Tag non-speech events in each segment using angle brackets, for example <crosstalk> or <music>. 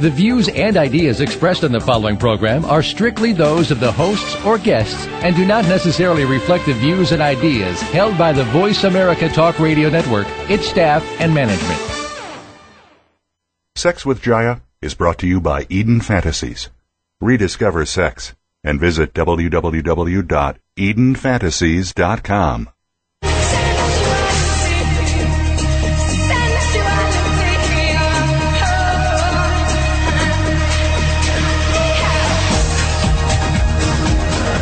The views and ideas expressed on the following program are strictly those of the hosts or guests and do not necessarily reflect the views and ideas held by the Voice America Talk Radio Network, its staff, and management. Sex with Jaiya is brought to you by Eden Fantasies. Rediscover sex and visit www.edenfantasies.com.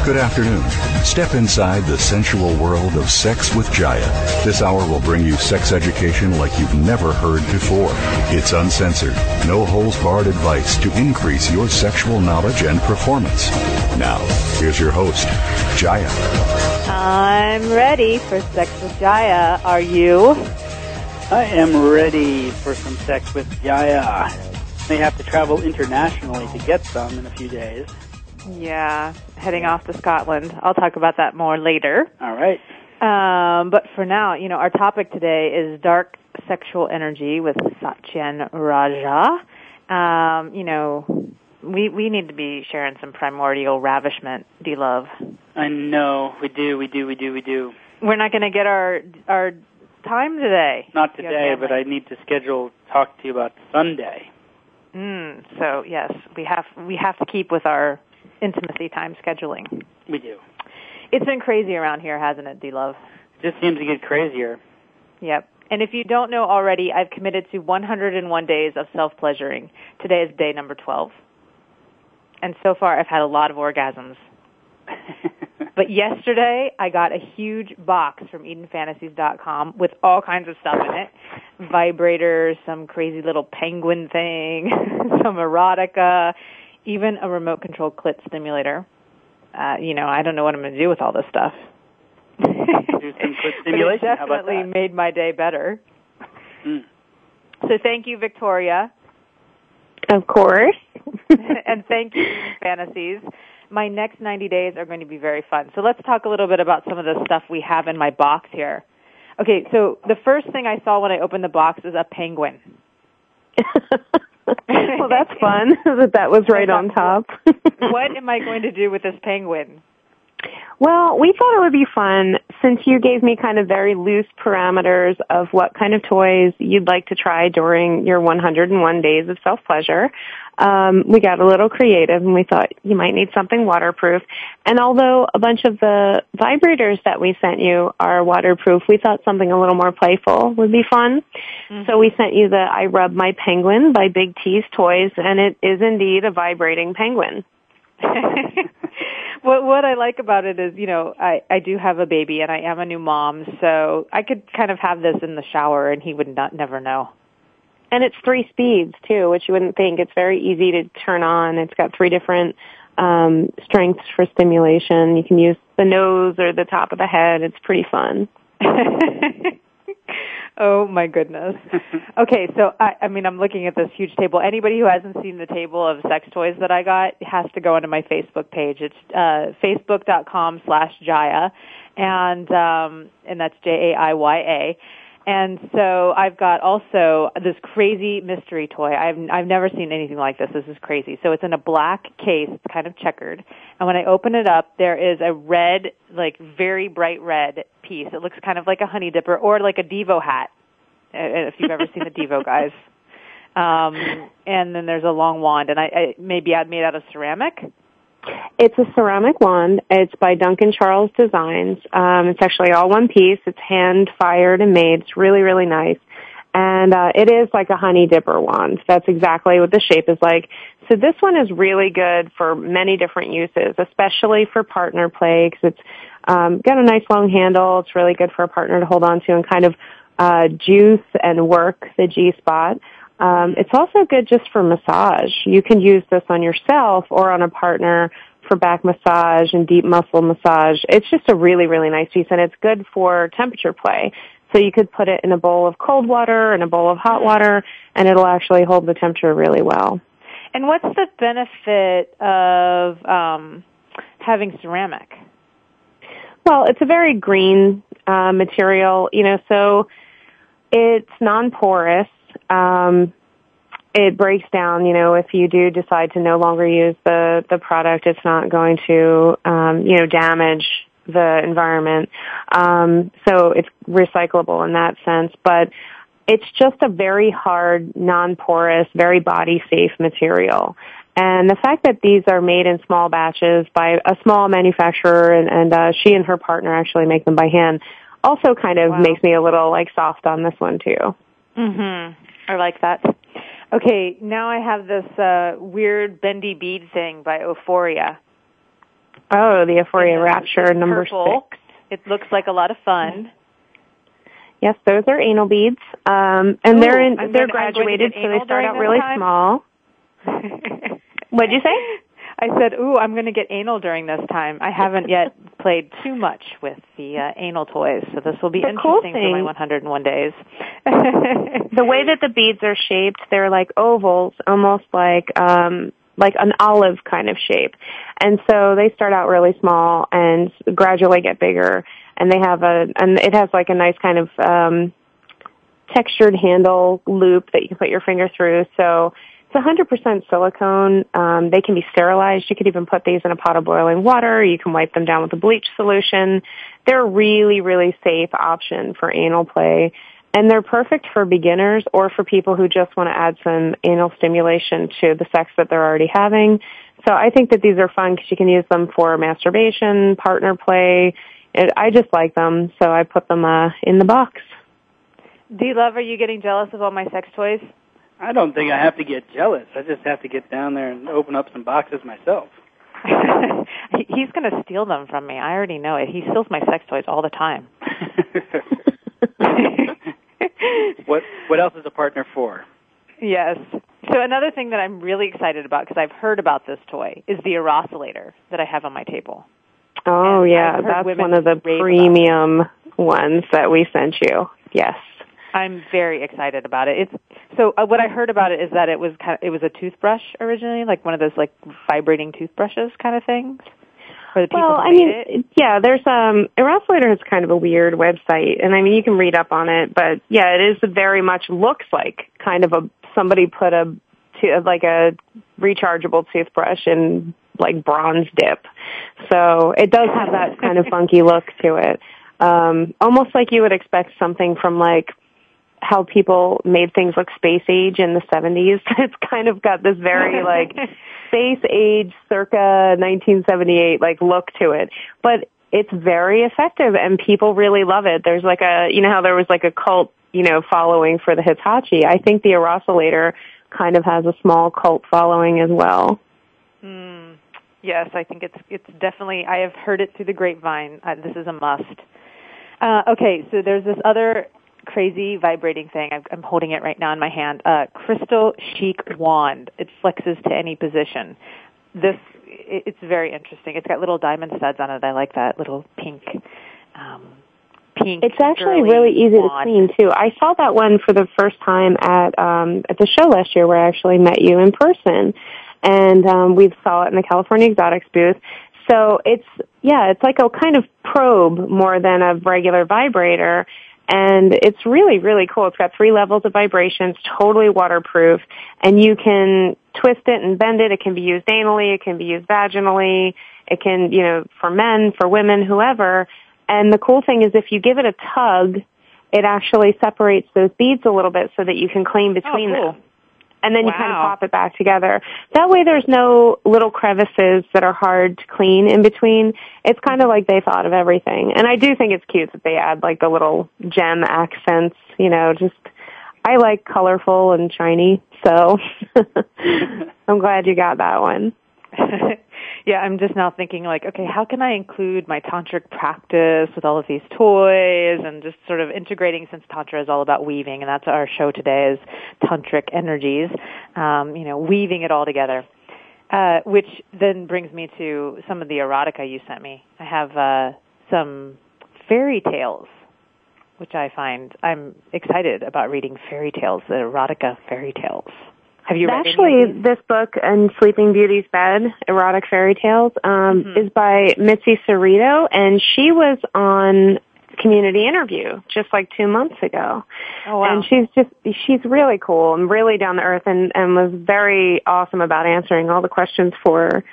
Good afternoon. Step inside the sensual world of Sex with Jaiya. This hour will bring you sex education like you've never heard before. It's uncensored, no holes barred advice to increase your sexual knowledge and performance. Now, here's your host, Jaiya. I'm ready for Sex with Jaiya. Are you? I am ready for some sex with Jaiya. May have to travel internationally to get some in a few days. Yeah, heading off to Scotland. I'll talk about that more later. All right. Um, but for now, you know, our topic today is dark sexual energy with Satyen Raja. Um, you know, we we need to be sharing some primordial ravishment, D Love. I know we do, we do, we do, we do. We're not going to get our our time today. Not today, but. I need to schedule talk to you about Sunday. Mm, so yes, we have we have to keep with our intimacy time scheduling. We do. It's been crazy around here, hasn't it, D Love? It just seems to get crazier. Yep. And if you don't know already, I've committed to 101 days of self-pleasuring. Today is day number 12. And so far I've had a lot of orgasms. <laughs> But yesterday I got a huge box from EdenFantasies.com with all kinds of stuff in it. Vibrators, some crazy little penguin thing, <laughs> some erotica, even a remote control clit stimulator. Uh, you know, I don't know what I'm going to do with all this stuff. <laughs> Do some clit <laughs> But stimulation. It How about definitely that? made my day better. Mm. So thank you, Victoria, Of course. <laughs> and thank you, Fantasies. My next 90 days are going to be very fun. So let's talk a little bit about some of the stuff we have in my box here. Okay, so the first thing I saw when I opened the box is a penguin. <laughs> well, that's fun <laughs> that that was right on top. what am I going to do with this penguin? <laughs> Well, we thought it would be fun since you gave me kind of very loose parameters of what kind of toys you'd like to try during your 101 days of self-pleasure. Um, we got a little creative and we thought you might need something waterproof. And although a bunch of the vibrators that we sent you are waterproof, we thought something a little more playful would be fun. So we sent you the I Rub My Penguin by Big Teaze Toys and it is indeed a vibrating penguin. <laughs> what what I like about it is, you know, I I do have a baby and I am a new mom, so I could kind of have this in the shower and he would not never know. And it's three speeds too, which you wouldn't think. It's very easy to turn on. It's got three different um, strengths for stimulation. You can use the nose or the top of the head. It's pretty fun. <laughs> oh my goodness. <laughs> Okay, so I, I mean, I'm looking at this huge table. Anybody who hasn't seen the table of sex toys that I got has to go onto my Facebook page. It's uh, facebook.com slash Jaiya, and um, and that's J A I Y A. And so I've got also this crazy mystery toy. I've I've never seen anything like this. This is crazy. So it's in a black case, it's kind of checkered. And when I open it up, there is a red, like very bright red piece. It looks kind of like a honey dipper or like a Devo hat. If you've ever seen the Devo guys. Um, and then there's a long wand, and I, I maybe I'd made out of ceramic. It's a ceramic wand. It's by Duncan Charles Designs. Um, it's actually all one piece. It's hand fired and made. It's really, really nice. And uh, it is like a honey dipper wand. That's exactly what the shape is like. So this one is really good for many different uses, especially for partner play because it's um, got a nice long handle. It's really good for a partner to hold on to and kind of uh, juice and work the G spot. Um, it's also good just for massage. You can use this on yourself or on a partner for back massage and deep muscle massage. It's just a really, really nice piece and it's good for temperature play. So you could put it in a bowl of cold water and a bowl of hot water, and it'll actually hold the temperature really well. And what's the benefit of um, having ceramic? Well, it's a very green uh, material, you know, so it's non-porous. Um, it breaks down, you know, if you do decide to no longer use the, the product, it's not going to, um, you know, damage the environment. Um, so it's recyclable in that sense, but it's just a very hard, non-porous, very body safe material. And the fact that these are made in small batches by a small manufacturer and, and uh, she and her partner actually make them by hand also kind of wow. makes me a little like soft on this one too. Mhm. I like that. Okay, now I have this uh weird bendy bead thing by Euphoria. Oh, the Euphoria Rapture number purple. 6. It looks like a lot of fun. Yes, those are anal beads. Um and Ooh, they're in, they're graduated so they start out really time? small. <laughs> What'd you say? I said, "Ooh, I'm going to get anal during this time." I haven't yet played too much with the uh, anal toys, so this will be the interesting cool thing, for my 101 days. <laughs> the way that the beads are shaped, they're like ovals, almost like um like an olive kind of shape. And so they start out really small and gradually get bigger and they have a and it has like a nice kind of um textured handle loop that you can put your finger through. So it's 100% silicone. Um, they can be sterilized. You could even put these in a pot of boiling water. You can wipe them down with a bleach solution. They're a really, really safe option for anal play. And they're perfect for beginners or for people who just want to add some anal stimulation to the sex that they're already having. So I think that these are fun because you can use them for masturbation, partner play. It, I just like them, so I put them uh, in the box. D Love, are you getting jealous of all my sex toys? I don't think I have to get jealous. I just have to get down there and open up some boxes myself. <laughs> He's going to steal them from me. I already know it. He steals my sex toys all the time. <laughs> <laughs> what what else is a partner for? Yes. So another thing that I'm really excited about because I've heard about this toy is the Eroscillator that I have on my table. Oh and yeah, that's one of the premium ones that we sent you. Yes. I'm very excited about it. It's so uh, what I heard about it is that it was kind of, it was a toothbrush originally, like one of those like vibrating toothbrushes kind of things. For the people well, I mean, it. yeah, there's um Eroscillator has kind of a weird website, and I mean you can read up on it, but yeah, it is very much looks like kind of a somebody put a to like a rechargeable toothbrush in like bronze dip. So it does have that kind of funky look to it. Um, almost like you would expect something from like how people made things look space age in the 70s. <laughs> It's kind of got this very <laughs> like space age circa 1978 like look to it. But it's very effective and people really love it. There's like a, you know how there was like a cult, you know, following for the Hitachi. I think the Eroscillator kind of has a small cult following as well. Mm, yes, I think it's it's definitely. I have heard it through the grapevine. Uh, this is a must. Uh, okay, so there's this other crazy vibrating thing. I'm, I'm holding it right now in my hand. Uh, crystal chic wand. It flexes to any position. This it's very interesting. It's got little diamond studs on it. I like that little pink. Um, pink. It's actually really easy wand. to clean too. I saw that one for the first time at um, at the show last year, where I actually met you in person, and um, we saw it in the California Exotics booth. So it's yeah, it's like a kind of probe more than a regular vibrator and it's really, really cool. It's got three levels of vibrations, totally waterproof, and you can twist it and bend it. It can be used anally, it can be used vaginally, it can, you know, for men, for women, whoever. And the cool thing is if you give it a tug, it actually separates those beads a little bit so that you can clean oh, between oh, cool. them and then wow. you kind of pop it back together. That way there's no little crevices that are hard to clean in between. It's kind of like they thought of everything. And I do think it's cute that they add like the little gem accents, you know, just I like colorful and shiny, so <laughs> I'm glad you got that one. <laughs> yeah, I'm just now thinking like, okay, how can I include my tantric practice with all of these toys and just sort of integrating since tantra is all about weaving and that's our show today is tantric energies, um, you know, weaving it all together. Uh, which then brings me to some of the erotica you sent me. I have uh, some fairy tales which I find I'm excited about reading fairy tales, the erotica fairy tales. Have you read Actually, this book and Sleeping Beauty's Bed, Erotic Fairy Tales, um, mm-hmm. is by Mitzi Szereto, and she was on community interview just like two months ago. Oh, wow. And she's just, she's really cool and really down to earth and, and was very awesome about answering all the questions for,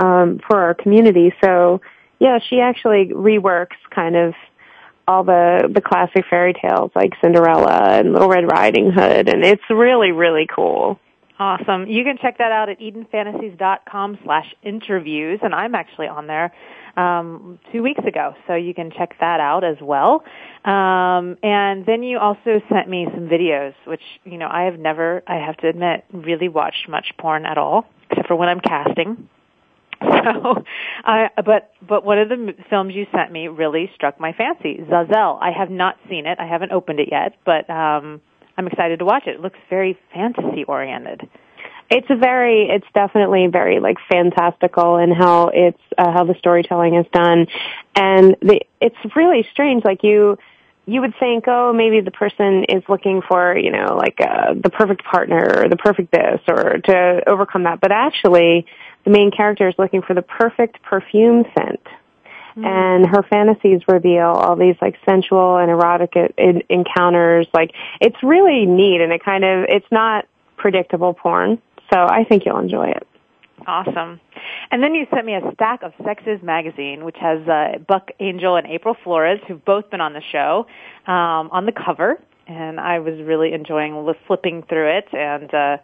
um, for our community. So yeah, she actually reworks kind of all the the classic fairy tales like Cinderella and Little Red Riding Hood, and it's really really cool. Awesome. You can check that out at EdenFantasies.com slash interviews, and I'm actually on there um, two weeks ago, so you can check that out as well. Um, and then you also sent me some videos, which, you know, I have never, I have to admit, really watched much porn at all, except for when I'm casting. <laughs> So, uh, but but one of the films you sent me really struck my fancy. Zazel. I have not seen it. I haven't opened it yet, but um, I'm excited to watch it. It looks very fantasy oriented. It's a very, it's definitely very like fantastical in how it's uh, how the storytelling is done, and the it's really strange. Like you, you would think, oh, maybe the person is looking for, you know, like uh, the perfect partner or the perfect this or to overcome that, but actually the main character is looking for the perfect perfume scent. Mm-hmm. And her fantasies reveal all these like sensual and erotic in- encounters. Like it's really neat, and it kind of it's not predictable porn. So I think you'll enjoy it. Awesome. And then you sent me a stack of Sexis magazine, which has uh, Buck Angel and April Flores, who've both been on the show, um, on the cover. And I was really enjoying flipping through it and uh,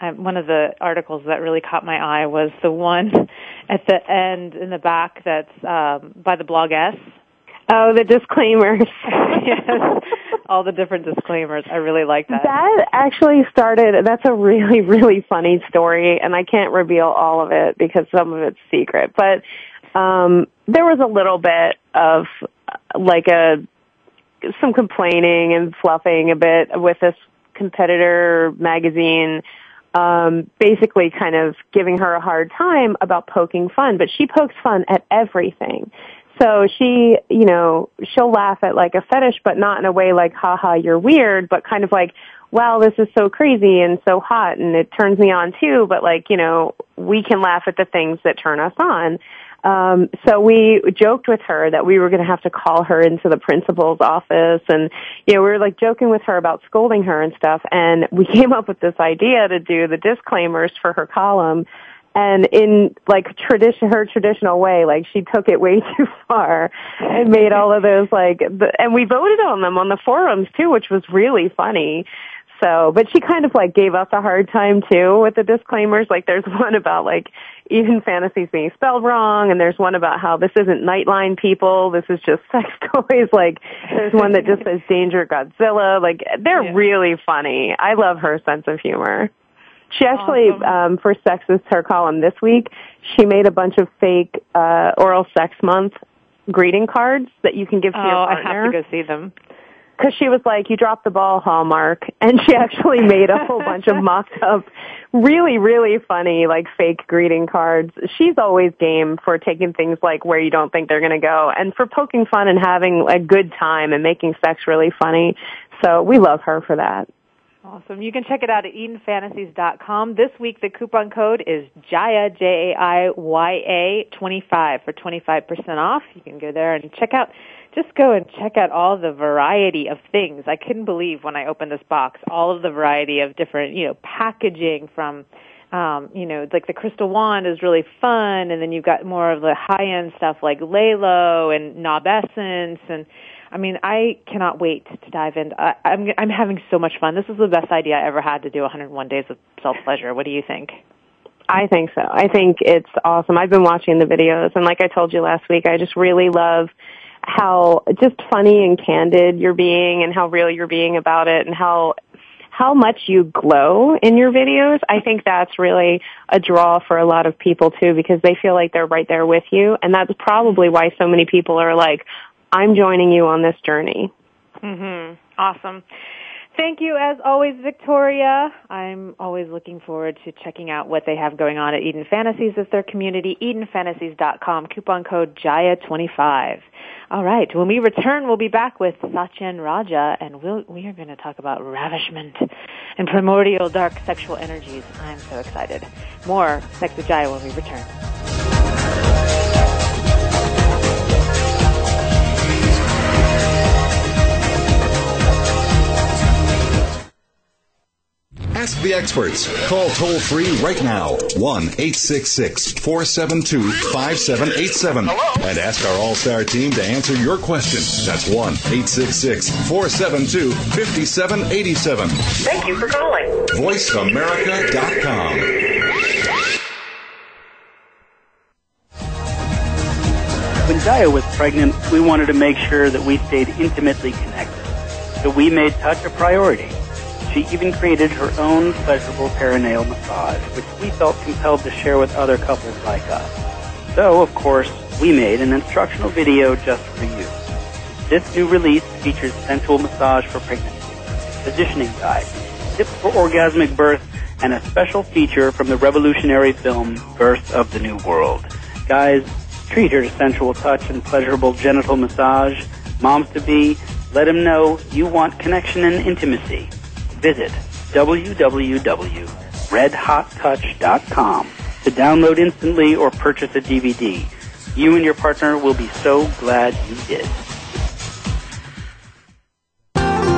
one of the articles that really caught my eye was the one <laughs> at the end in the back that's um, by the blog S. Oh, the disclaimers. <laughs> yes, all the different disclaimers. I really like that. That actually started. That's a really, really funny story, and I can't reveal all of it because some of it's secret. But um, there was a little bit of like a some complaining and fluffing a bit with this competitor magazine um, basically kind of giving her a hard time about poking fun, but she pokes fun at everything. So she, you know, she'll laugh at like a fetish, but not in a way like, haha, you're weird, but kind of like, wow, this is so crazy and so hot and it turns me on too, but like, you know, we can laugh at the things that turn us on. Um, so we joked with her that we were going to have to call her into the principal's office, and you know we were like joking with her about scolding her and stuff. And we <laughs> came up with this idea to do the disclaimers for her column. And in like tradition, her traditional way, like she took it way <laughs> too far and made all of those like, the, and we voted on them on the forums too, which was really funny. So, but she kind of like gave us a hard time too with the disclaimers. Like there's <laughs> one about like even fantasies being spelled wrong and there's one about how this isn't Nightline people, this is just <laughs> sex toys. Like there's one that just says Danger Godzilla. Like they're yeah. really funny. I love her sense of humor. She actually, awesome. um, for Sexist Her column this week, she made a bunch of fake, uh, oral sex month greeting cards that you can give to oh, your partner. I have to go see them because she was like, "You dropped the ball, Hallmark," <laughs> and she actually made a whole bunch of <laughs> mocked up, really, really funny like fake greeting cards. She's always game for taking things like where you don't think they're going to go, and for poking fun and having a good time and making sex really funny. So we love her for that. Awesome. You can check it out at EdenFantasies.com. This week the coupon code is Jaiya, J-A-I-Y-A 25 for 25% off. You can go there and check out just go and check out all the variety of things. I couldn't believe when I opened this box, all of the variety of different, you know, packaging from, um, you know, like the crystal wand is really fun, and then you've got more of the high-end stuff like LELO and Nobessence, and I mean, I cannot wait to dive in. I, I'm I'm having so much fun. This is the best idea I ever had to do 101 days of self pleasure. What do you think? I think so. I think it's awesome. I've been watching the videos, and like I told you last week, I just really love how just funny and candid you're being and how real you're being about it and how how much you glow in your videos. I think that's really a draw for a lot of people too because they feel like they're right there with you and that's probably why so many people are like I'm joining you on this journey. Mhm. Awesome. Thank you, as always, Victoria. I'm always looking forward to checking out what they have going on at Eden Fantasies as their community, EdenFantasies.com, coupon code JAIYA25. All right, when we return, we'll be back with Satyen Raja, and we'll, we are going to talk about ravishment and primordial dark sexual energies. I'm so excited. More Sex with Jaiya when we return. Ask the experts. Call toll free right now 1 866 472 5787 and ask our All Star team to answer your question. That's 1 866 472 5787. Thank you for calling. VoiceAmerica.com. When Jaiya was pregnant, we wanted to make sure that we stayed intimately connected. So we made touch a priority. She even created her own pleasurable perineal massage, which we felt compelled to share with other couples like us. So, of course, we made an instructional video just for you. This new release features sensual massage for pregnancy, positioning guide, tips for orgasmic birth, and a special feature from the revolutionary film Birth of the New World. Guys, treat her to sensual touch and pleasurable genital massage. Moms to be, let them know you want connection and intimacy. Visit www.redhottouch.com to download instantly or purchase a DVD. You and your partner will be so glad you did.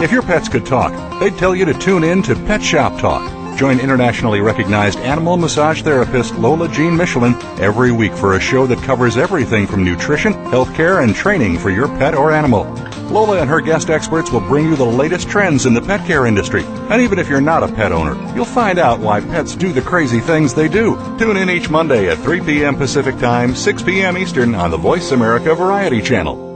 If your pets could talk, they'd tell you to tune in to Pet Shop Talk. Join internationally recognized animal massage therapist Lola Jean Michelin every week for a show that covers everything from nutrition, healthcare, and training for your pet or animal. Lola and her guest experts will bring you the latest trends in the pet care industry. And even if you're not a pet owner, you'll find out why pets do the crazy things they do. Tune in each Monday at 3 p.m. Pacific Time, 6 p.m. Eastern on the Voice America Variety Channel.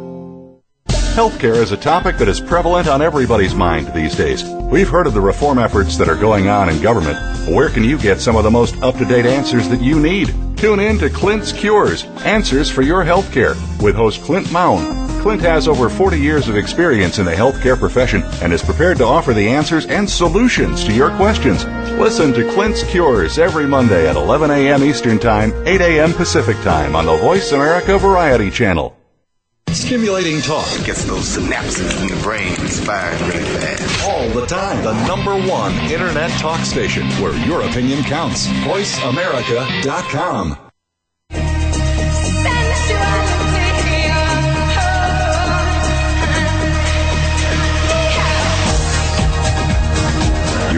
Healthcare is a topic that is prevalent on everybody's mind these days. We've heard of the reform efforts that are going on in government. Where can you get some of the most up to date answers that you need? Tune in to Clint's Cures Answers for Your Healthcare with host Clint Mound. Clint has over 40 years of experience in the healthcare profession and is prepared to offer the answers and solutions to your questions. Listen to Clint's Cures every Monday at 11 a.m. Eastern Time, 8 a.m. Pacific Time on the Voice America Variety Channel. Stimulating talk. It gets those synapses in the brain firing really fast. All the time. The number one internet talk station where your opinion counts. VoiceAmerica.com.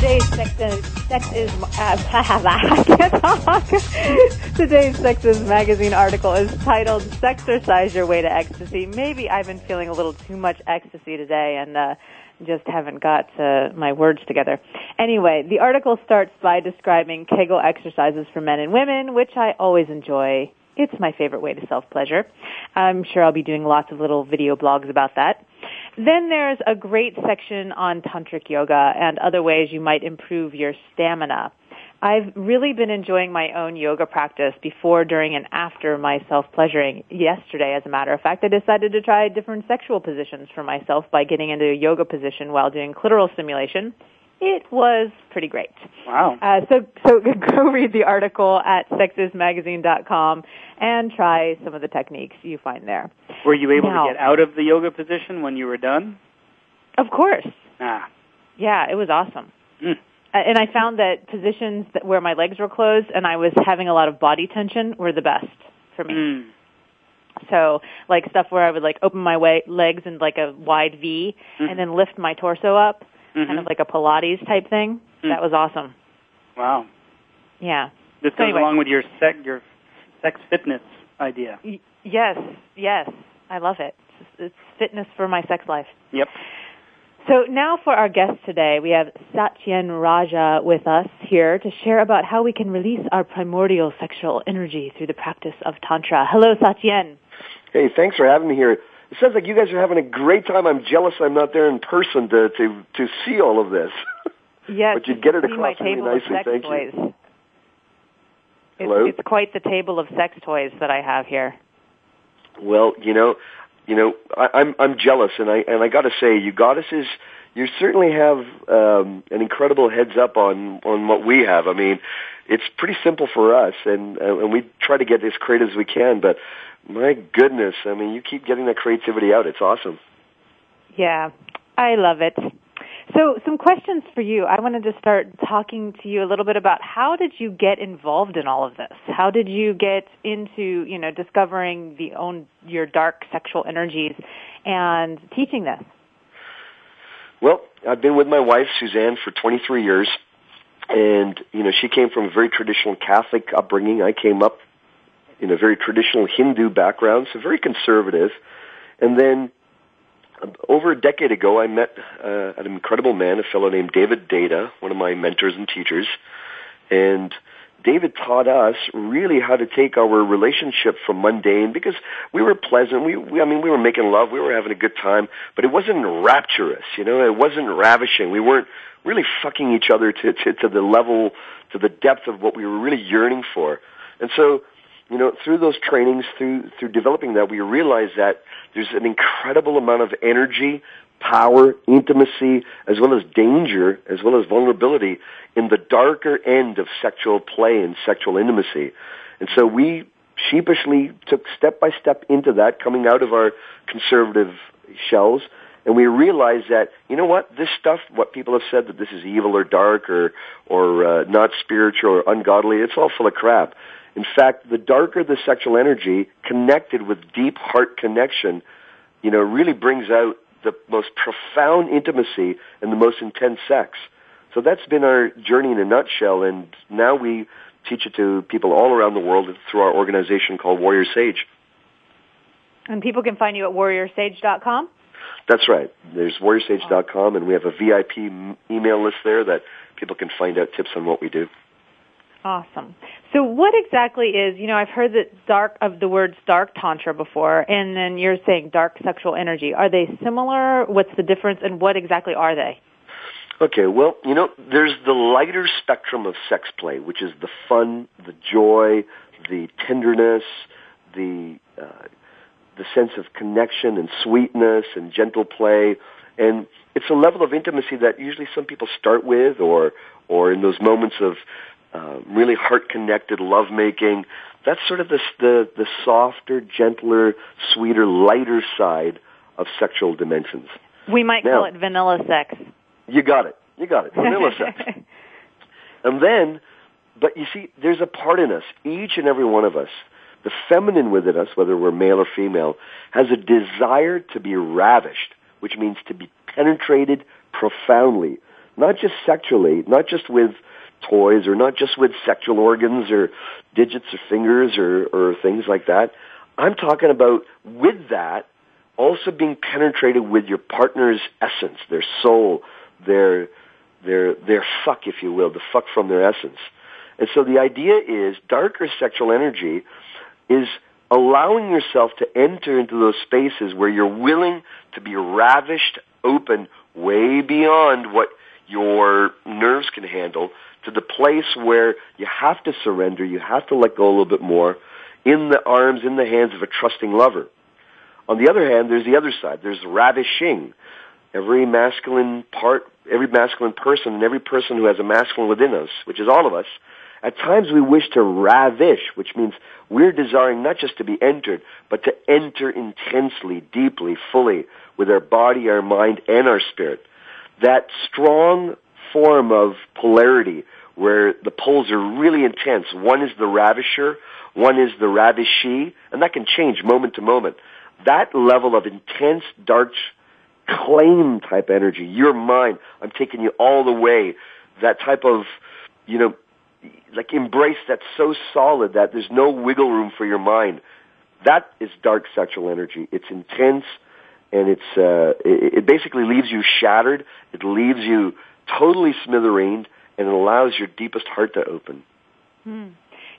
Today's sex is, sex is uh, I can't talk. Today's Sexis magazine article is titled "Sexercise Your Way to Ecstasy." Maybe I've been feeling a little too much ecstasy today, and uh, just haven't got uh, my words together. Anyway, the article starts by describing Kegel exercises for men and women, which I always enjoy. It's my favorite way to self pleasure. I'm sure I'll be doing lots of little video blogs about that. Then there's a great section on tantric yoga and other ways you might improve your stamina. I've really been enjoying my own yoga practice before, during, and after my self-pleasuring. Yesterday, as a matter of fact, I decided to try different sexual positions for myself by getting into a yoga position while doing clitoral stimulation. It was pretty great. Wow. Uh, so, so <laughs> go read the article at sexismagazine.com and try some of the techniques you find there. Were you able Now- to get out of the yoga position when you were done? Of course. Ah. Yeah, it was awesome. Mm. Uh, And I found that positions that where my legs were closed and I was having a lot of body tension were the best for me. Mm. So, like stuff where I would like open my way, legs in like a wide V Mhm. and then lift my torso up, Mhm. kind of like a Pilates type thing. Mm. That was awesome. Wow. Yeah. This So goes anyway. along with your sex, your sex fitness idea. Y- yes, yes. I love it. It's, it's fitness for my sex life. Yep. So now for our guest today, we have Satyen Raja with us here to share about how we can release our primordial sexual energy through the practice of Tantra. Hello, Satyen. Hey, thanks for having me here. It sounds like you guys are having a great time. I'm jealous I'm not there in person to to to see all of this. <laughs> Yes, but you'd get it across really table nicely. Thank toys. you. It's, Hello? it's quite the table of sex toys that I have here. Well, you know, you know, I, I'm I'm jealous, and I and I got to say, you goddesses, you certainly have um, an incredible heads up on on what we have. I mean, it's pretty simple for us, and uh, and we try to get as creative as we can. But my goodness, I mean, you keep getting that creativity out. It's awesome. Yeah, I love it. So, some questions for you. I wanted to start talking to you a little bit about how did you get involved in all of this? How did you get into, you know, discovering the own your dark sexual energies and teaching this? Well, I've been with my wife Suzanne for 23 years, and you know she came from a very traditional Catholic upbringing. I came up in a very traditional Hindu background, so very conservative. And then um, over a decade ago, I met uh, an incredible man, a fellow named David Deida, one of my mentors and teachers, and David taught us really how to take our relationship from mundane because we were pleasant. We, we, I mean, we were making love. We were having a good time, but it wasn't rapturous. You know, it wasn't ravishing. We weren't really fucking each other to, to, to the level, to the depth of what we were really yearning for. And so, you know, through those trainings, through, through developing that, we realize that there's an incredible amount of energy, power, intimacy, as well as danger, as well as vulnerability in the darker end of sexual play and sexual intimacy. And so we sheepishly took step by step into that, coming out of our conservative shells, and we realized that you know what this stuff, what people have said that this is evil or dark or or uh, not spiritual or ungodly, it's all full of crap. In fact, the darker the sexual energy, connected with deep heart connection, you know, really brings out the most profound intimacy and the most intense sex. So that's been our journey in a nutshell, and now we teach it to people all around the world through our organization called Warrior Sage. And people can find you at warriorsage.com? That's right. There's warriorsage.com, and we have a VIP email list there that people can find out tips on what we do. Awesome. So what exactly is, you know, I've heard that dark of the words dark tantra before and then you're saying dark sexual energy. Are they similar? What's the difference and what exactly are they? Okay, well, you know, there's the lighter spectrum of sex play, which is the fun, the joy, the tenderness, the uh, the sense of connection and sweetness and gentle play, and it's a level of intimacy that usually some people start with, or or in those moments of uh, really heart-connected lovemaking. That's sort of the, the the softer, gentler, sweeter, lighter side of sexual dimensions. We might Now- call it vanilla sex. You got it. You got it. Vanilla <laughs> sex. And then, but you see, there's a part in us, each and every one of us, the feminine within us, whether we're male or female, has a desire to be ravished, which means to be penetrated profoundly, not just sexually, not just with toys or not just with sexual organs or digits or fingers or, or things like that. I'm talking about with that also being penetrated with your partner's essence, their soul, their their their fuck, if you will, the fuck from their essence. And so the idea is darker sexual energy is allowing yourself to enter into those spaces where you're willing to be ravished, open, way beyond what your nerves can handle, to the place where you have to surrender, you have to let go a little bit more, in the arms, in the hands of a trusting lover. On the other hand, there's the other side. There's ravishing. Every masculine part, every masculine person, and every person who has a masculine within us, which is all of us, at times we wish to ravish, which means we're desiring not just to be entered, but to enter intensely, deeply, fully, with our body, our mind, and our spirit. That strong form of polarity where the poles are really intense. One is the ravisher, one is the ravishee, and that can change moment to moment. That level of intense, dark, claim type energy, you're mine, I'm taking you all the way, that type of, you know, like embrace that's so solid that there's no wiggle room for your mind. That is dark sexual energy. It's intense and it's uh, it, it basically leaves you shattered. It leaves you totally smithereened, and it allows your deepest heart to open. Hmm.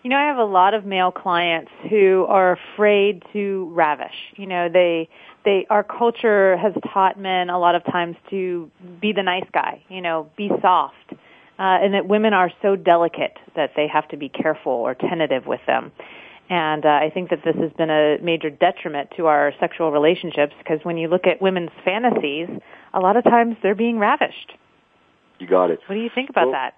You know, I have a lot of male clients who are afraid to ravish. You know, they they our culture has taught men a lot of times to be the nice guy, you know, be soft. Uh, and that women are so delicate that they have to be careful or tentative with them. And uh, I think that this has been a major detriment to our sexual relationships because when you look at women's fantasies, a lot of times they're being ravished. You got it. What do you think about well, that?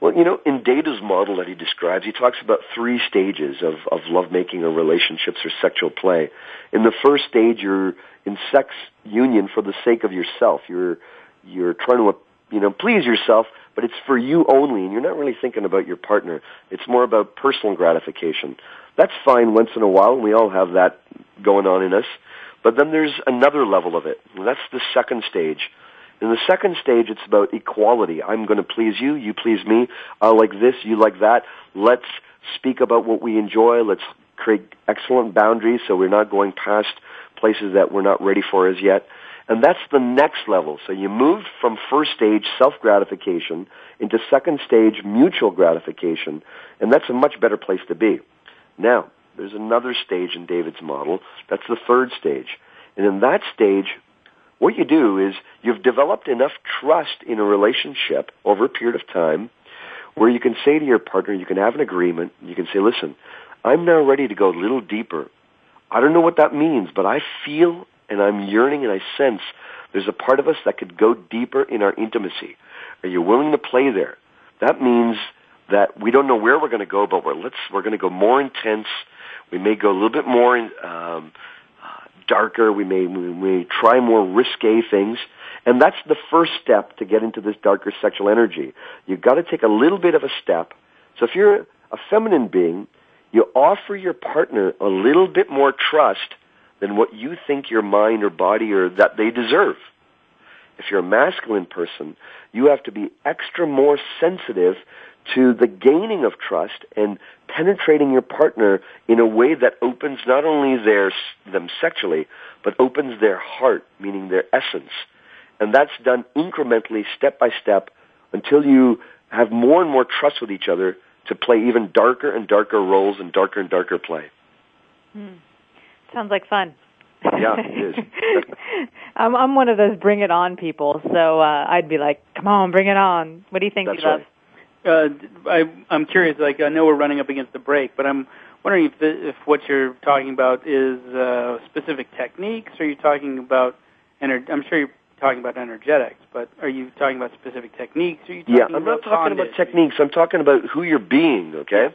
Well, you know, in Deida's model that he describes, he talks about three stages of, of lovemaking or relationships or sexual play. In the first stage, you're in sex union for the sake of yourself. You're, you're trying to, you know, please yourself, but it's for you only, and you're not really thinking about your partner. It's more about personal gratification. That's fine once in a while, and we all have that going on in us. But then there's another level of it, that's the second stage in the second stage, it's about equality. I'm going to please you, you please me. I like this, you like that. Let's speak about what we enjoy. Let's create excellent boundaries so we're not going past places that we're not ready for as yet. And that's the next level. So you move from first stage self-gratification into second stage mutual gratification, and that's a much better place to be. Now, there's another stage in David's model. That's the third stage. And in that stage, what you do is you've developed enough trust in a relationship over a period of time where you can say to your partner, you can have an agreement, you can say, listen, I'm now ready to go a little deeper. I don't know what that means, but I feel and I'm yearning and I sense there's a part of us that could go deeper in our intimacy. Are you willing to play there? That means that we don't know where we're going to go, but we're let's we're going to go more intense. We may go a little bit more um, darker. We may, we may try more risque things. And that's the first step to get into this darker sexual energy. You've got to take a little bit of a step. So if you're a feminine being, you offer your partner a little bit more trust than what you think your mind or body or that they deserve. If you're a masculine person, you have to be extra more sensitive to the gaining of trust and penetrating your partner in a way that opens not only their them sexually but opens their heart meaning their essence and that's done incrementally step by step until you have more and more trust with each other to play even darker and darker roles and darker and darker play hmm. sounds like fun yeah, it is. <laughs> I'm I'm one of those bring it on people, so uh, I'd be like, "Come on, bring it on." What do you think, That's love? right uh, I, I'm curious. Like I know we're running up against the break, but I'm wondering if the, if what you're talking about is uh, specific techniques. Or are you talking about? Ener- I'm sure you're talking about energetics, but are you talking about specific techniques? Are you talking yeah, I'm not talking about techniques. I'm talking about who you're being. Okay.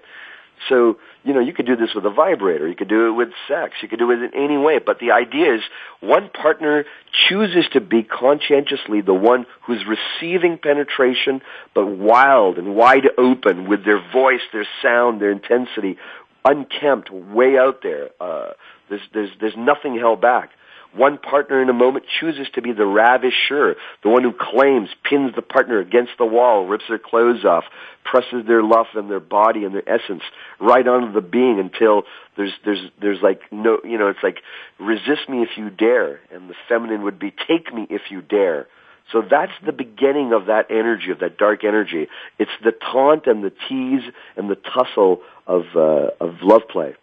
So, you know, you could do this with a vibrator. You could do it with sex. You could do it in any way. But the idea is one partner chooses to be conscientiously the one who's receiving penetration, but wild and wide open with their voice, their sound, their intensity, unkempt, way out there. Uh, there's, there's, there's nothing held back. One partner in a moment chooses to be the ravisher, the one who claims, pins the partner against the wall, rips their clothes off, presses their love and their body and their essence right onto the being until there's there's there's like no you know it's like resist me if you dare, and the feminine would be take me if you dare. So that's the beginning of that energy, of that dark energy. It's the taunt and the tease and the tussle of uh, of love play.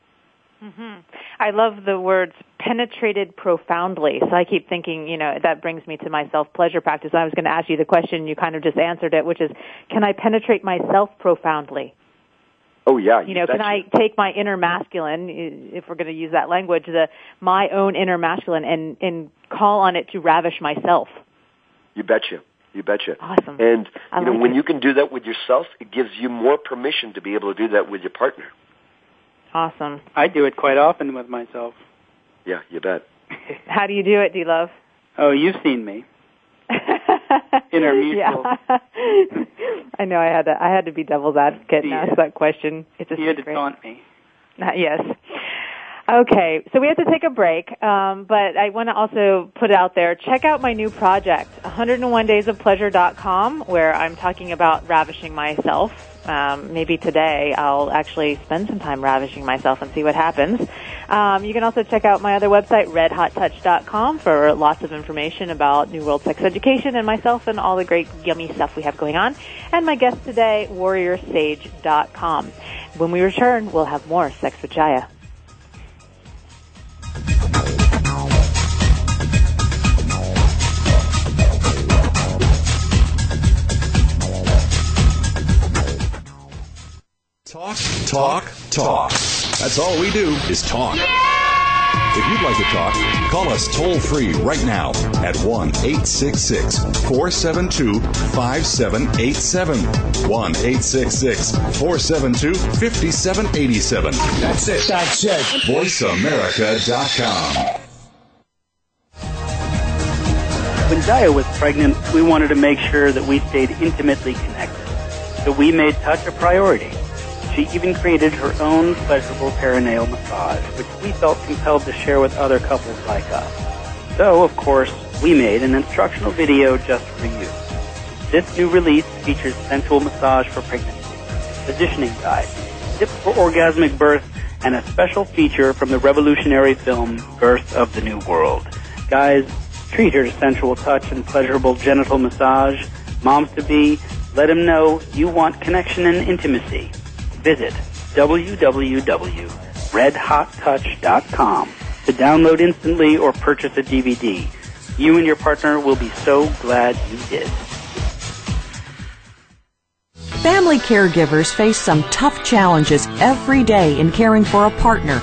Mm-hmm. I love the words penetrated profoundly. So I keep thinking, you know, that brings me to my self pleasure practice. I was going to ask you the question, you kind of just answered it, which is, can I penetrate myself profoundly? Oh yeah, you, know, can I take my inner masculine, if we're going to use that language, the my own inner masculine, and and call on it to ravish myself? You betcha. You betcha. Awesome. And I you know, like when it. you can do that with yourself, it gives you more permission to be able to do that with your partner. Awesome. I do it quite often with myself. Yeah, you bet. <laughs> How do you do it, D Love? Oh, you've seen me. <laughs> Inner mutual. Yeah. <laughs> I know I had to I had to be devil's advocate and Yeah. ask that question. It's a You had to secret. taunt me. Uh, yes. Okay, so we have to take a break, um, but I want to also put out there, check out my new project, 101daysofpleasure.com, where I'm talking about ravishing myself. Um, maybe today I'll actually spend some time ravishing myself and see what happens. Um, you can also check out my other website, redhottouch.com, for lots of information about New World Sex Education and myself and all the great yummy stuff we have going on. And my guest today, warriorsage.com. When we return, we'll have more Sex with Jaiya. Talk, talk, talk. That's all we do is talk. If you'd like to talk, call us toll free right now at 1 866 472 5787. 1 866 472 5787. That's it. That's it. VoiceAmerica.com. When Jaiya was pregnant, we wanted to make sure that we stayed intimately connected. So we made touch a priority. She even created her own pleasurable perineal massage, which we felt compelled to share with other couples like us. So, of course, we made an instructional video just for you. This new release features sensual massage for pregnancy, positioning guide, tips for orgasmic birth, and a special feature from the revolutionary film Birth of the New World. Guys, treat her to sensual touch and pleasurable genital massage. Moms to be, let him know you want connection and intimacy. Visit www.redhottouch.com to download instantly or purchase a DVD. You and your partner will be so glad you did. Family caregivers face some tough challenges every day in caring for a partner,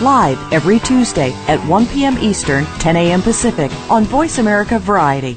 live every Tuesday at 1 p.m. Eastern, 10 a.m. Pacific on Voice America Variety.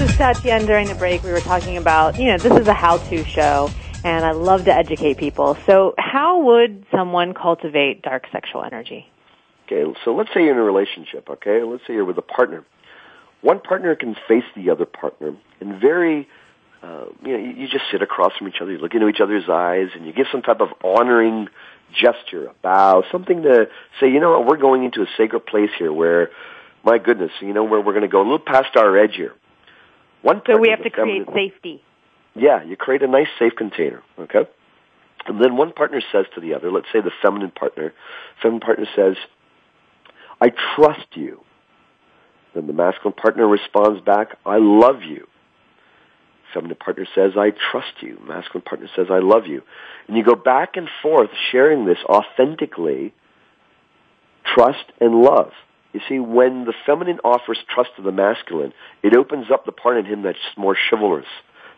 Is Satyen, during the break we were talking about, you know, this is a how-to show, and I love to educate people. So how would someone cultivate dark sexual energy? Okay, so let's say you're in a relationship, okay? Let's say you're with a partner. One partner can face the other partner and very, uh, you know, you just sit across from each other, you look into each other's eyes, and you give some type of honoring gesture, a bow, something to say, you know what, we're going into a sacred place here where, my goodness, you know, where we're going to go a little past our edge here. One So we have to create safety. yeah, you create a nice safe container, okay? And then one partner says to the other, let's say the feminine partner, feminine partner says, I trust you. Then the masculine partner responds back, I love you. Feminine partner says, I trust you. Masculine partner says, I love you. And you go back and forth sharing this authentically, trust and love. You see, when the feminine offers trust to the masculine, it opens up the part in him that's more chivalrous,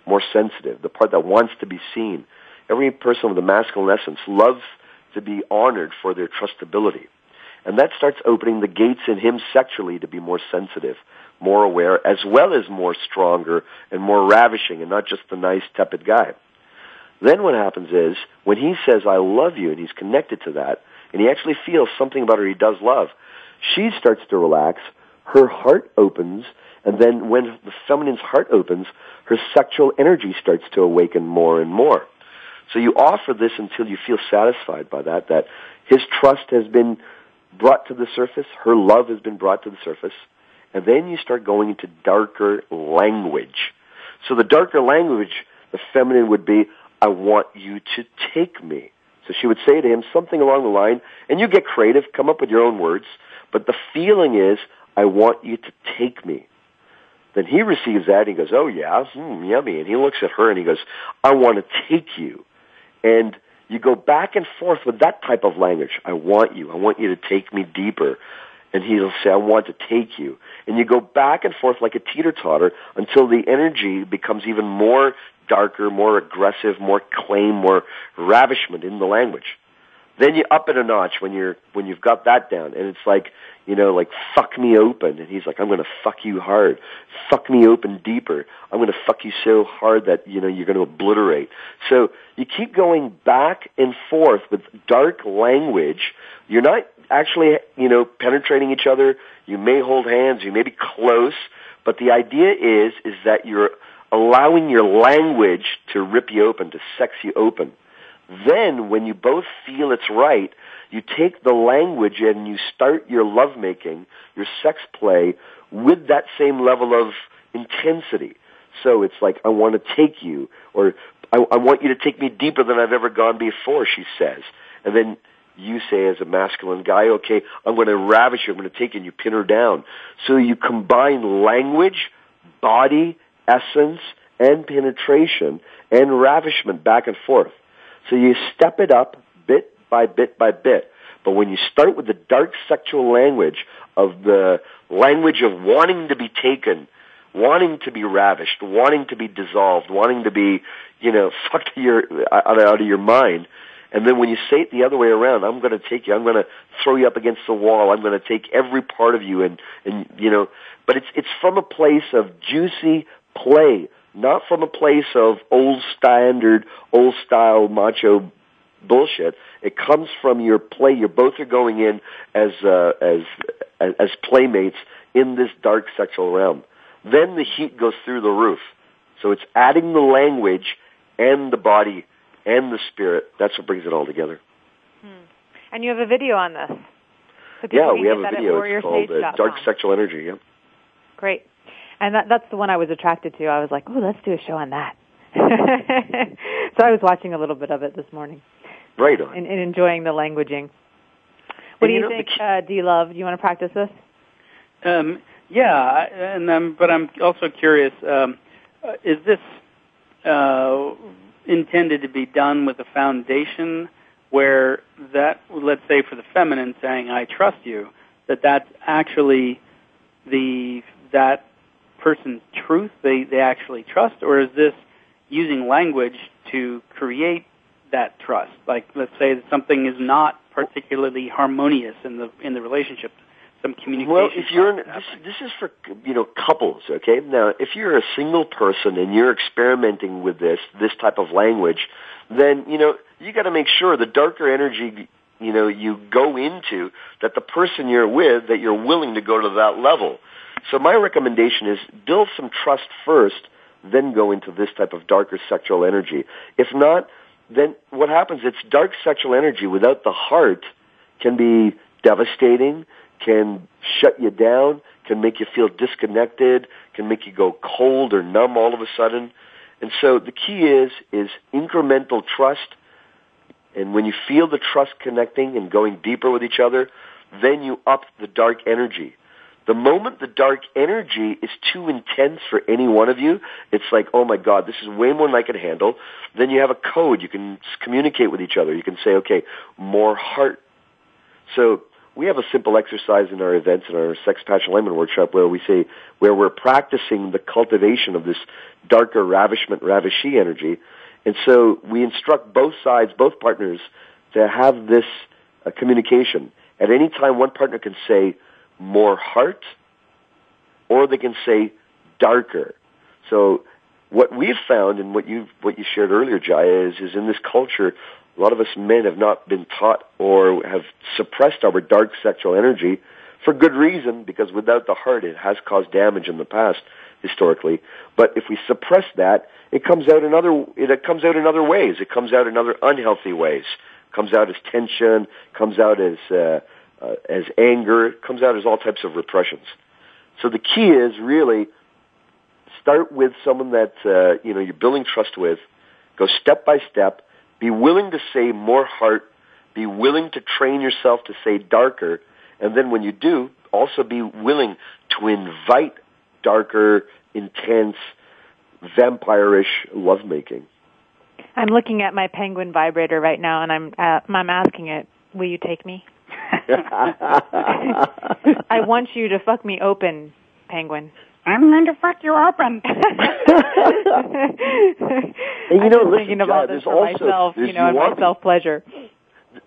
more sensitive, the part that wants to be seen. Every person with a masculine essence loves to be honored for their trustability. And that starts opening the gates in him sexually to be more sensitive, more aware, as well as more stronger and more ravishing and not just the nice, tepid guy. Then what happens is, when he says, I love you, and he's connected to that, and he actually feels something about her he does love, she starts to relax, her heart opens, and then when the feminine's heart opens, her sexual energy starts to awaken more and more. So you offer this until you feel satisfied by that, that his trust has been brought to the surface, her love has been brought to the surface, and then you start going into darker language. So the darker language, the feminine would be, I want you to take me. So she would say to him something along the line, and you get creative, come up with your own words, but the feeling is, I want you to take me. Then he receives that and he goes, oh yeah, hmm, yummy. And he looks at her and he goes, I want to take you. And you go back and forth with that type of language. I want you. I want you to take me deeper. And he'll say, I want to take you. And you go back and forth like a teeter-totter until the energy becomes even more darker, more aggressive, more claim, more ravishment in the language. Then you up it a notch when you're when you've got that down, and it's like you know, like fuck me open, and he's like, I'm gonna fuck you hard, fuck me open deeper. I'm gonna fuck you so hard that you know you're gonna obliterate. So you keep going back and forth with dark language. You're not actually you know penetrating each other. You may hold hands, you may be close, but the idea is is that you're allowing your language to rip you open, to sex you open. Then, when you both feel it's right, you take the language and you start your lovemaking, your sex play, with that same level of intensity. So it's like, I want to take you, or I, I want you to take me deeper than I've ever gone before, she says. And then you say as a masculine guy, okay, I'm going to ravish you, I'm going to take you, and you pin her down. So you combine language, body, essence, and penetration, and ravishment back and forth. So you step it up bit by bit by bit. But when you start with the dark sexual language of the language of wanting to be taken, wanting to be ravished, wanting to be dissolved, wanting to be, you know, <laughs> fucked your, out of your mind, and then when you say it the other way around, I'm going to take you, I'm going to throw you up against the wall, I'm going to take every part of you and, and, you know, but it's, it's from a place of juicy play, not from a place of old standard, old style macho bullshit. It comes from your play. You both are going in as uh, as as playmates in this dark sexual realm. Then the heat goes through the roof. So it's adding the language and the body and the spirit. That's what brings it all together. Hmm. And you have a video on this. So yeah, we have a video. It's called uh, Dark Sexual Energy. Yeah. Great. And that, that's the one I was attracted to. I was like, oh, let's do a show on that. <laughs> so I was watching a little bit of it this morning. Right on. And, and enjoying the languaging. What and do you, you know, think, uh, D Love? Do you want to practice this? Um, yeah, and um, but I'm also curious. Um, uh, is this uh, intended to be done with a foundation where that, let's say, for the feminine, saying "I trust you," that that's actually the that person's truth they, they actually trust, or is this using language to create that trust? Like, let's say that something is not particularly harmonious in the in the relationship, some communication. Well, if you're in, this, this is for you know couples, okay? Now, if you're a single person and you're experimenting with this this type of language, then you know you got to make sure the darker energy you know you go into that the person you're with that you're willing to go to that level so my recommendation is build some trust first, then go into this type of darker sexual energy. If not, then what happens? It's dark sexual energy without the heart can be devastating, can shut you down, can make you feel disconnected, can make you go cold or numb all of a sudden. And so the key is, is incremental trust. And when you feel the trust connecting and going deeper with each other, then you up the dark energy. The moment the dark energy is too intense for any one of you, it's like, oh my God, this is way more than I can handle. Then you have a code. You can communicate with each other. You can say, okay, more heart. So we have a simple exercise in our events in our sex passion alignment workshop where we say, where we're practicing the cultivation of this darker ravishment, ravishee energy. And so we instruct both sides, both partners, to have this uh, communication. At any time, one partner can say, more heart, or they can say darker. So what we've found and what you what you shared earlier, Jaiya, is is in this culture, a lot of us men have not been taught or have suppressed our dark sexual energy for good reason because without the heart it has caused damage in the past historically. But if we suppress that, it comes out in other it comes out in other ways. It comes out in other unhealthy ways. It comes out as tension, comes out as uh, uh, as anger, it comes out as all types of repressions. So the key is really start with someone that uh, you know you're building trust with. Go step by step. Be willing to say more heart. Be willing to train yourself to say darker. And then when you do, also be willing to invite darker, intense, vampire-ish lovemaking. I'm looking at my penguin vibrator right now, and I'm uh, I'm asking it, "Will you take me?" <laughs> <laughs> I want you to fuck me open, penguin. I'm going to fuck you open. <laughs> and you know, I'm listen, thinking about John, this for also, myself, you know, and my self pleasure.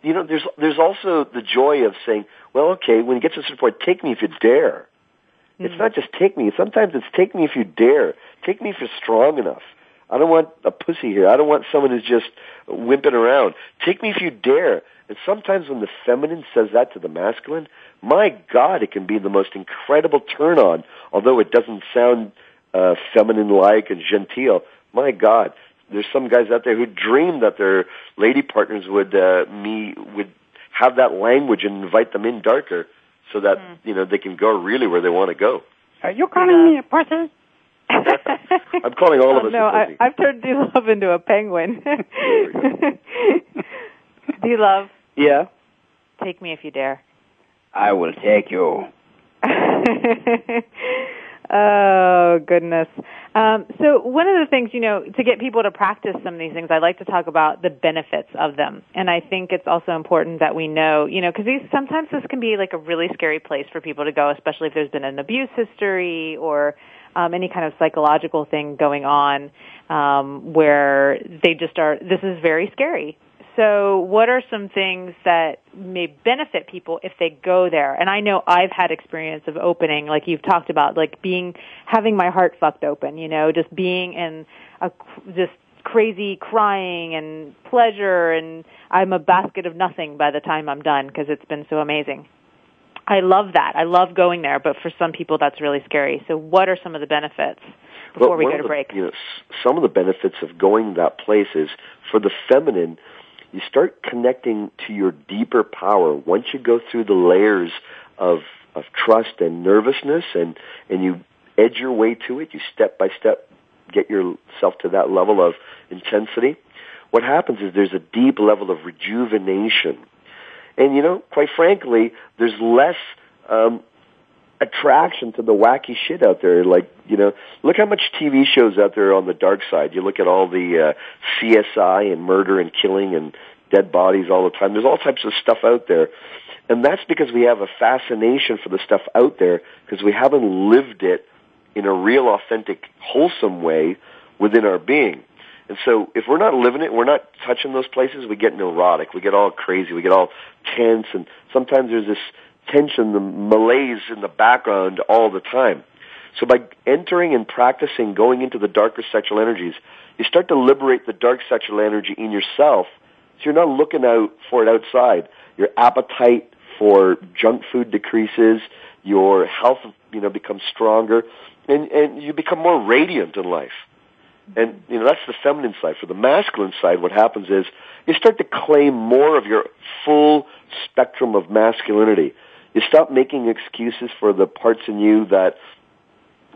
you know, there's there's also the joy of saying, well, okay, when you get to a certain point, take me if you dare. It's mm. not just take me. Sometimes it's take me if you dare. Take me if you're strong enough. I don't want a pussy here. I don't want someone who's just wimping around. Take me if you dare. And sometimes when the feminine says that to the masculine, my God, it can be the most incredible turn on. Although it doesn't sound uh, feminine like and genteel. My God, there's some guys out there who dream that their lady partners would uh, me would have that language and invite them in darker, so that you know they can go really where they want to go. Are you calling me a pussy? I'm calling all of oh, us no, a I, pussy. I've turned D <laughs> Love into a penguin. <laughs> D Love, Yeah, take me if you dare. I will take you. <laughs> oh goodness. Um, so one of the things, you know, to get people to practice some of these things, I like to talk about the benefits of them, and I think it's also important that we know, you know, because these sometimes this can be like a really scary place for people to go, especially if there's been an abuse history or um, any kind of psychological thing going on um, where they just are. This is very scary. So, what are some things that may benefit people if they go there? And I know I've had experience of opening, like you've talked about, like being having my heart fucked open. You know, just being in a just crazy crying and pleasure, and I'm a basket of nothing by the time I'm done because it's been so amazing. I love that. I love going there, but for some people that's really scary. So, what are some of the benefits before Well, we go to the- break? You know, some of the benefits of going that place is for the feminine, you start connecting to your deeper power once you go through the layers of of trust and nervousness, and and you edge your way to it. You step by step get yourself to that level of intensity. What happens is there's a deep level of rejuvenation, and you know, quite frankly, there's less. Um, attraction to the wacky shit out there. Like, you know, look how much TV shows out there on the dark side. You look at all the uh, CSI and murder and killing and dead bodies all the time. There's all types of stuff out there. And that's because we have a fascination for the stuff out there because we haven't lived it in a real, authentic, wholesome way within our being. And so if we're not living it, we're not touching those places, we get neurotic, we get all crazy, we get all tense, and sometimes there's this tension, the malaise in the background all the time. So by entering and practicing going into the darker sexual energies, you start to liberate the dark sexual energy in yourself. So you're not looking out for it outside. Your appetite for junk food decreases. Your health, you know, becomes stronger, and and you become more radiant in life. And you know that's the feminine side. For the masculine side, what happens is you start to claim more of your full spectrum of masculinity. You stop making excuses for the parts in you that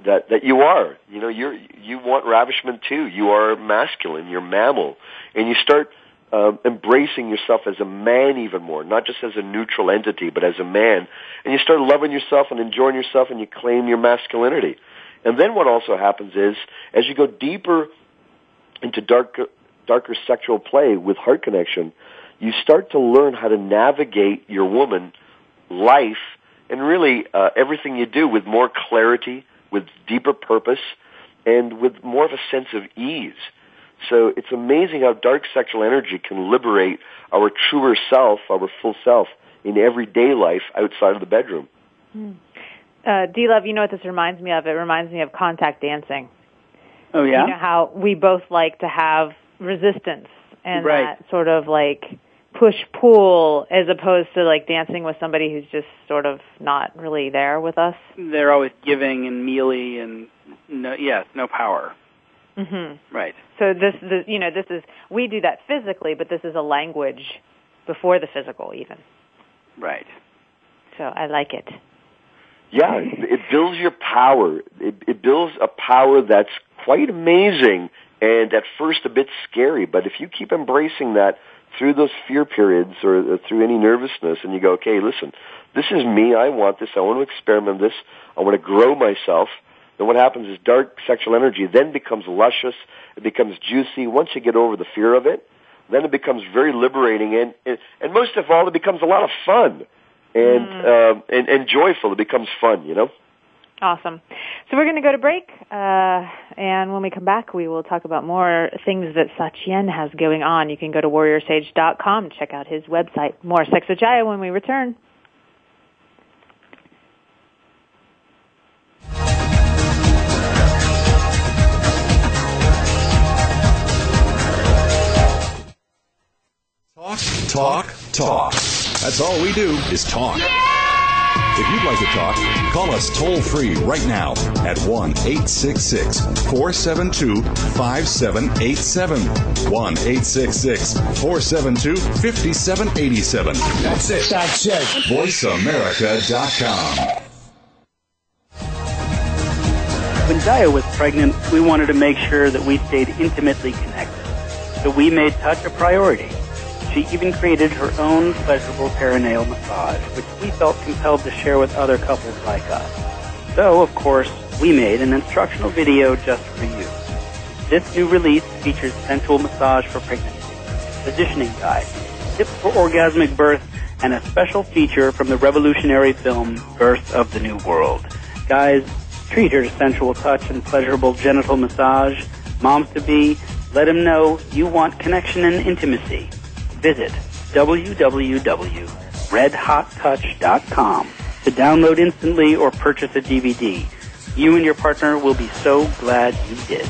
that that you are. You know, you're you want ravishment too. You are masculine. You're mammal, and you start um, embracing yourself as a man even more, not just as a neutral entity, but as a man. And you start loving yourself and enjoying yourself, and you claim your masculinity. And then what also happens is, as you go deeper into darker, darker sexual play with heart connection, you start to learn how to navigate your woman life and really uh, everything you do with more clarity, with deeper purpose, and with more of a sense of ease. So it's amazing how dark sexual energy can liberate our truer self, our full self, in everyday life outside of the bedroom. Uh, D Love, you know what this reminds me of? It reminds me of contact dancing. Oh yeah. You know how we both like to have resistance and Right. that sort of like push pull as opposed to like dancing with somebody who's just sort of not really there with us. They're always giving and mealy and no, yes, no power. Mhm. Right. So this this you know this is we do that physically, but this is a language before the physical even. Right. So I like it. Yeah, it it builds your power. It, it builds a power that's quite amazing and at first a bit scary. But if you keep embracing that through those fear periods or, through any nervousness and you go, okay, listen, this is me. I want this. I want to experiment this. I want to grow myself. Then what happens is dark sexual energy then becomes luscious. It becomes juicy. Once you get over the fear of it, then it becomes very liberating and, and, and most of all, it becomes a lot of fun and, um, and, and joyful. It becomes fun, you know? Awesome. So we're going to go to break, uh, and when we come back, we will talk about more things that Satyen has going on. You can go to warriorsage.com, check out his website. More Sex with Jaiya when we return. Talk, talk, talk. That's all we do is talk. If you'd like to talk, call us toll free right now at 1 866 472 5787. 1 866 472 5787. That's it. That's it. VoiceAmerica.com. When Jaiya was pregnant, we wanted to make sure that we stayed intimately connected. So we made touch a priority. She even created her own pleasurable perineal massage, which we felt compelled to share with other couples like us. So, of course, we made an instructional video just for you. This new release features sensual massage for pregnancy, positioning guide, tips for orgasmic birth, and a special feature from the revolutionary film Birth of the New World. Guys, treat her to sensual touch and pleasurable genital massage. Moms to be, let him know you want connection and intimacy. Visit www.redhottouch.com to download instantly or purchase a DVD. You and your partner will be so glad you did.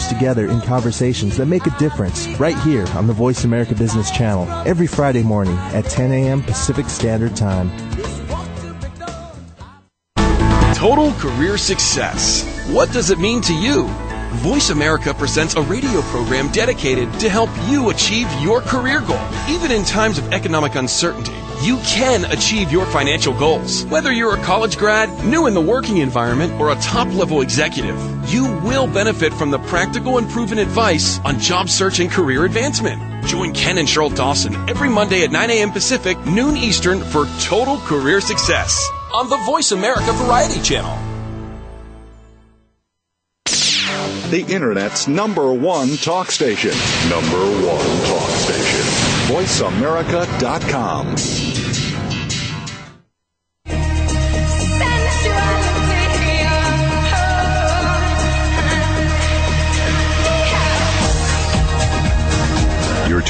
together in conversations that make a difference right here on the Voice America Business Channel every Friday morning at 10 a.m. Pacific Standard Time. Total career success. What does it mean to you? Voice America presents a radio program dedicated to help you achieve your career goal. Even in times of economic uncertainty, you can achieve your financial goals. Whether you're a college grad, new in the working environment, or a top level executive, you will benefit from the practical and proven advice on job search and career advancement. Join Ken and Cheryl Dawson every Monday at 9 a.m. Pacific, noon Eastern for total career success on the Voice America Variety Channel. The Internet's number one talk station. Number one talk station. VoiceAmerica.com.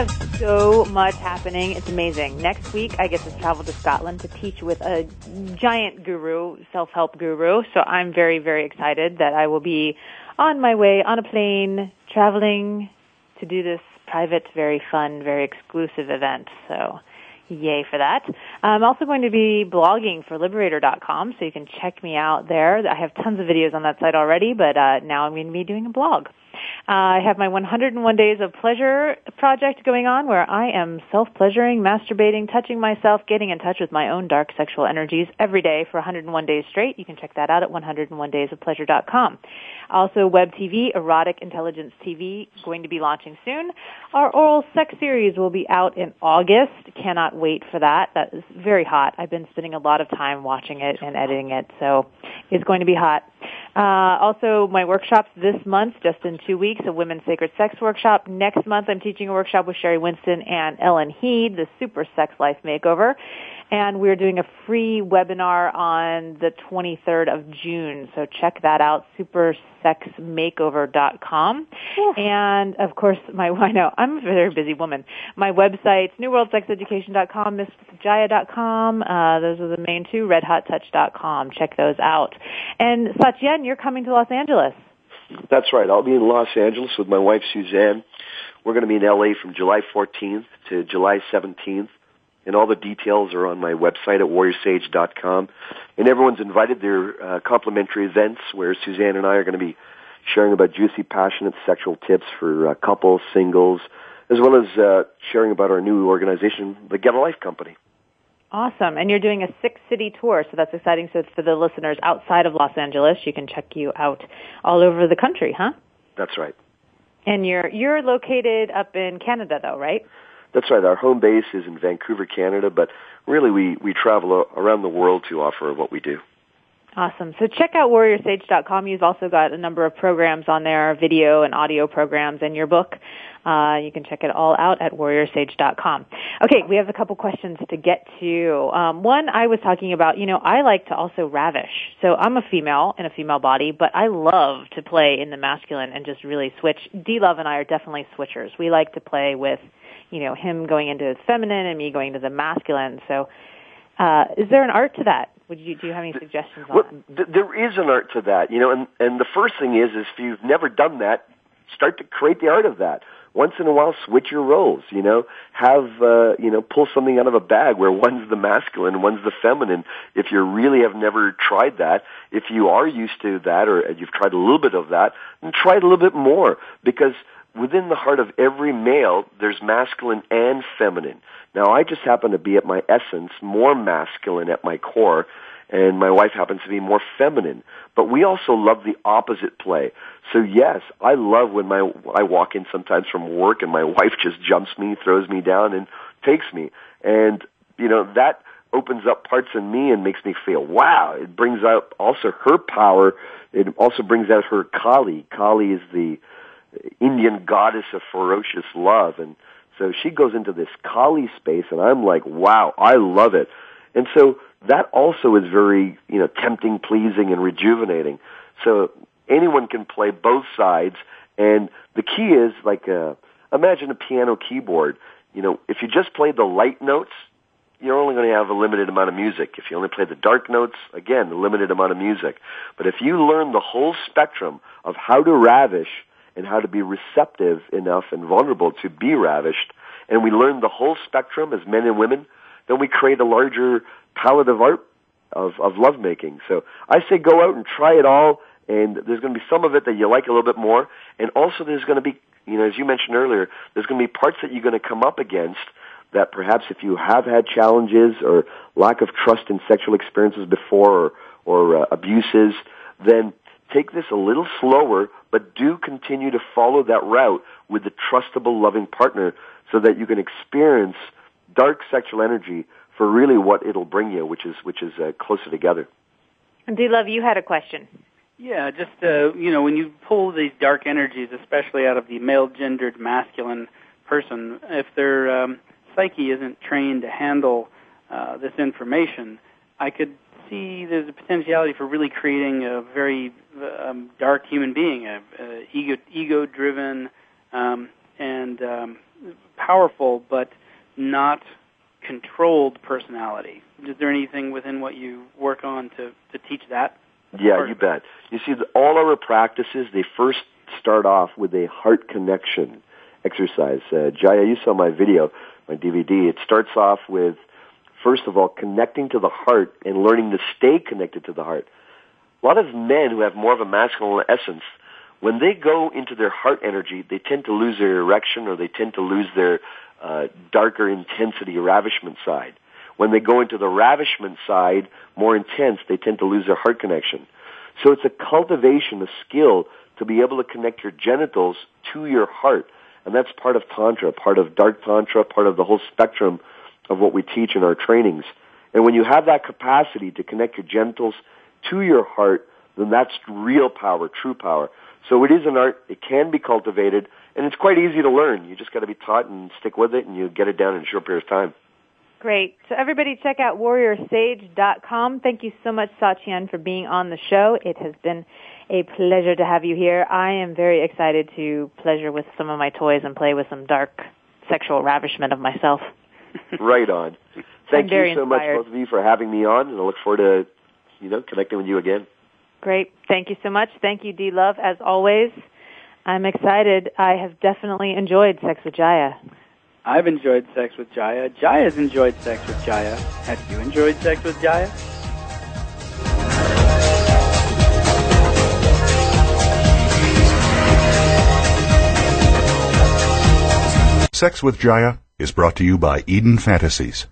Have so much happening. It's amazing. Next week, I get to travel to Scotland to teach with a giant guru, self-help guru. So I'm very, very excited that I will be on my way on a plane, traveling to do this private, very fun, very exclusive event. So yay for that. I'm also going to be blogging for Liberator.com, so you can check me out there. I have tons of videos on that site already, but uh, now I'm going to be doing a blog. I have my 101 Days of Pleasure project going on where I am self-pleasuring, masturbating, touching myself, getting in touch with my own dark sexual energies every day for 101 days straight. You can check that out at 101daysofpleasure.com. Also, web TV, Erotic Intelligence TV, going to be launching soon. Our oral sex series will be out in August. Cannot wait for that. That is very hot. I've been spending a lot of time watching it and editing it, so it's going to be hot. Uh, also, my workshops this month, just in two weeks, a women's sacred sex workshop. Next month, I'm teaching a workshop with Sheri Winston and Ellen Heed, the Super Sex Life Makeover and we're doing a free webinar on the 23rd of June. So check that out, supersexmakeover.com. Yeah. And of course, my <laughs> I know I'm a very busy woman. My websites, newworldsexeducation.com, missjaiya.com. Uh, those are the main two. Redhottouch.com. Check those out. And Satyen, you're coming to Los Angeles. That's right. I'll be in Los Angeles with my wife Suzanne. We're going to be in LA from July 14th to July 17th and all the details are on my website at warriorsage.com. And everyone's invited. They're uh, complimentary events where Suzanne and I are going to be sharing about juicy, passionate sexual tips for uh, couples, singles, as well as uh, sharing about our new organization, the Get a Life Company. Awesome. And you're doing a six city tour, so that's exciting. So for the listeners outside of Los Angeles, you can check you out all over the country, huh? That's right. And you're you're located up in Canada though, right? That's right. Our home base is in Vancouver, Canada, but really we, we travel around the world to offer what we do. Awesome. So check out warriorsage.com. You've also got a number of programs on there, video and audio programs, and your book. Uh, you can check it all out at warriorsage.com. Okay, we have a couple questions to get to. Um, one, I was talking about, you know, I like to also ravish. So I'm a female in a female body, but I love to play in the masculine and just really switch. D Love and I are definitely switchers. We like to play with you know, him going into his feminine and me going to the masculine. So, uh, is there an art to that? Would you do you have any suggestions well, th- there is an art to that, you know, and and the first thing is, is if you've never done that, start to create the art of that. Once in a while, switch your roles. You know, have uh, you know, pull something out of a bag where <laughs> one's the masculine, one's the feminine. If you really have never tried that, if you are used to that, or you've tried a little bit of that, then try it a little bit more because within the heart of every male, there's masculine and feminine. Now, I just happen to be at my essence more masculine at my core, and my wife happens to be more feminine. But we also love the opposite play. So yes, I love when my I walk in sometimes from work and my <laughs> wife just jumps me, throws me down, and takes me. And you know that opens up parts in me and makes me feel wow. It brings out also her power. It also brings out her Kali. Kali is the Indian goddess of ferocious love. And so she goes into this Kali space and I'm like, wow, I love it. And so that also is very, you know, tempting, pleasing, and rejuvenating. So anyone can play both sides. And the key is like, uh, imagine a piano keyboard. You know, if you just play the light notes, you're only going to have a limited amount of music. If you only play the dark notes, again, a limited amount of music. But if you learn the whole spectrum of how to ravish and how to be receptive enough and vulnerable to be ravished, and we learn the whole spectrum as men and women, then we create a larger palette of art of, of lovemaking. So I say go out and try it all, and there's going to be some of it that you like a little bit more, and also there's going to be, you know, as you mentioned earlier, there's going to be parts that you're going to come up against that perhaps if you have had challenges or lack of trust in sexual experiences before or, or uh, abuses, then take this a little slower, but do continue to follow that route with the trustable, loving partner so that you can experience dark sexual energy for really what it'll bring you, which is which is uh, closer together. And D Love, you had a question. Yeah, just uh, you know, when you pull these dark energies, especially out of the male-gendered masculine person, if their um, psyche isn't trained to handle uh, this information, I could see there's a potentiality for really creating a very um, dark human being, a, a ego ego driven um, and um, powerful, but not controlled personality. Is there anything within what you work on to to teach that? Yeah, you bet. You see, all our practices they first start off with a heart connection exercise. Uh, Jaiya, you saw my video, my DVD. It starts off with first of all, connecting to the heart and learning to stay connected to the heart. A lot of men who have more of a masculine essence when they go into their heart energy, they tend to lose their erection or they tend to lose their uh, darker intensity ravishment side. When they go into the ravishment side, more intense, they tend to lose their heart connection. So it's a cultivation, a skill to be able to connect your genitals to your heart. And that's part of Tantra, part of Dark Tantra, part of the whole spectrum of what we teach in our trainings. And when you have that capacity to connect your genitals to your heart, then that's real power, true power. So it is an art. It can be cultivated, and it's quite easy to learn. You just got to be taught and stick with it, and you get it down in a short period of time. Great. So everybody check out warriorsage.com. Thank you so much, Satyen, for being on the show. It has been a pleasure to have you here. I am very excited to pleasure with some of my toys and play with some dark sexual ravishment of myself. <laughs> right on. Thank you so inspired. much, both of you, for having me on, and I look forward to, you know, connecting with you again. Great. Thank you so much. Thank you, D Love, as always. I'm excited. I have definitely enjoyed Sex with Jaiya. I've enjoyed sex with Jaiya. Jaiya's enjoyed sex with Jaiya. Have you enjoyed sex with Jaiya? Sex with Jaiya is brought to you by Eden Fantasies.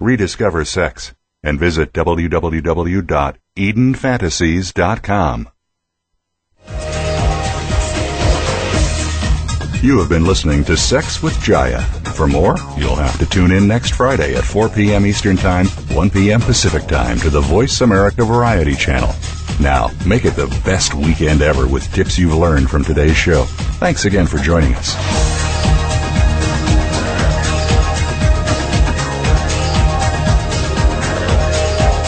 Rediscover sex and visit www.edenfantasies.com. You have been listening to Sex with Jaiya. For more, you'll have to tune in next Friday at 4 p.m. Eastern Time, 1 p.m. Pacific Time to the Voice America Variety Channel. Now, make it the best weekend ever with tips you've learned from today's show. Thanks again for joining us.